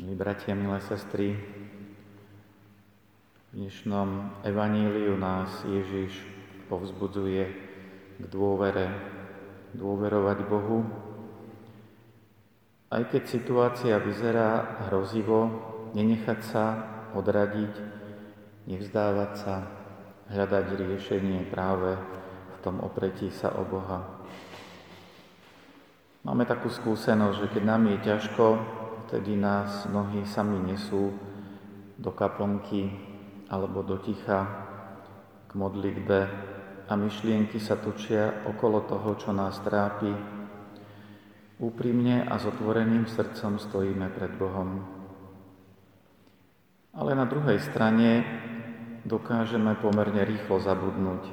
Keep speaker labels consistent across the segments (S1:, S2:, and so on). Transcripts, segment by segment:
S1: Milí bratia, milé sestry, v dnešnom evaníliu nás Ježiš povzbudzuje k dôvere, dôverovať Bohu. Aj keď situácia vyzerá hrozivo, nenechať sa odradiť, nevzdávať sa, hľadať riešenie práve v tom opretí sa o Boha. Máme takú skúsenosť, že keď nám je ťažko, vtedy nás nohy sami nesú do kaplnky alebo do ticha k modlitbe a myšlienky sa točia okolo toho, čo nás trápi. Úprimne a s otvoreným srdcom stojíme pred Bohom. Ale na druhej strane dokážeme pomerne rýchlo zabudnúť.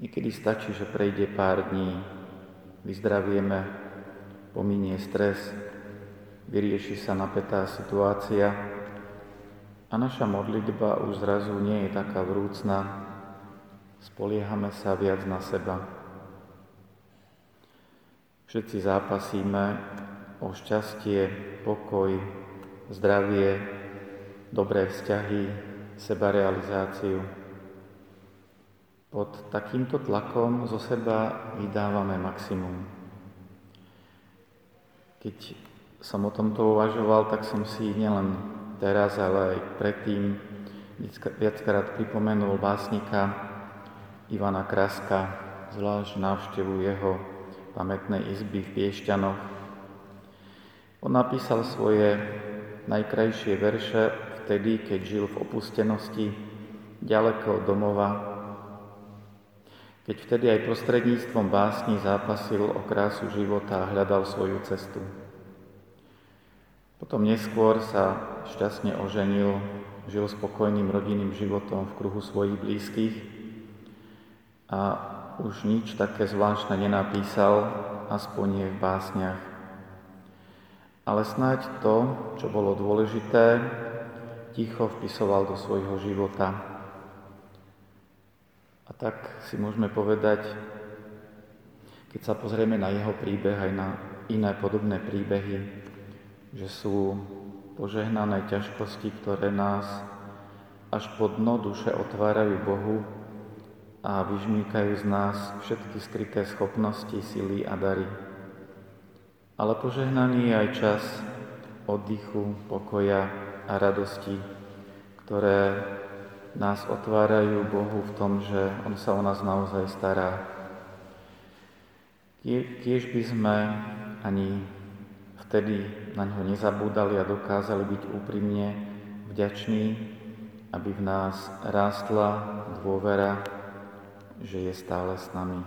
S1: Niekedy stačí, že prejde pár dní, vyzdravieme, pominie stres, vyrieši sa napätá situácia a naša modlitba už zrazu nie je taká vrúcna, spoliehame sa viac na seba. Všetci zápasíme o šťastie, pokoj, zdravie, dobré vzťahy, sebarealizáciu. Pod takýmto tlakom zo seba vydávame maximum. Keď som o tomto uvažoval, tak som si nielen teraz, ale aj predtým viackrát pripomenul básnika Ivana Kraska, zvlášť návštevu jeho pamätnej izby v Piešťanoch. On napísal svoje najkrajšie verše vtedy, keď žil v opustenosti, ďaleko od domova, keď vtedy aj prostredníctvom básni zápasil o krásu života a hľadal svoju cestu. Potom neskôr sa šťastne oženil, žil spokojným rodinným životom v kruhu svojich blízkych a už nič také zvláštne nenapísal, aspoň nie v básniach. Ale snáď to, čo bolo dôležité, ticho vpisoval do svojho života a tak si môžeme povedať, keď sa pozrieme na jeho príbeh aj na iné podobné príbehy, že sú požehnané ťažkosti, ktoré nás až po dno duše otvárajú Bohu a vyžmýkajú z nás všetky skryté schopnosti, sily a dary. Ale požehnaný je aj čas oddychu, pokoja a radosti, ktoré nás otvárajú Bohu v tom, že On sa o nás naozaj stará. Tiež by sme ani vtedy na ňo nezabúdali a dokázali byť úprimne vďační, aby v nás rástla dôvera, že je stále s nami.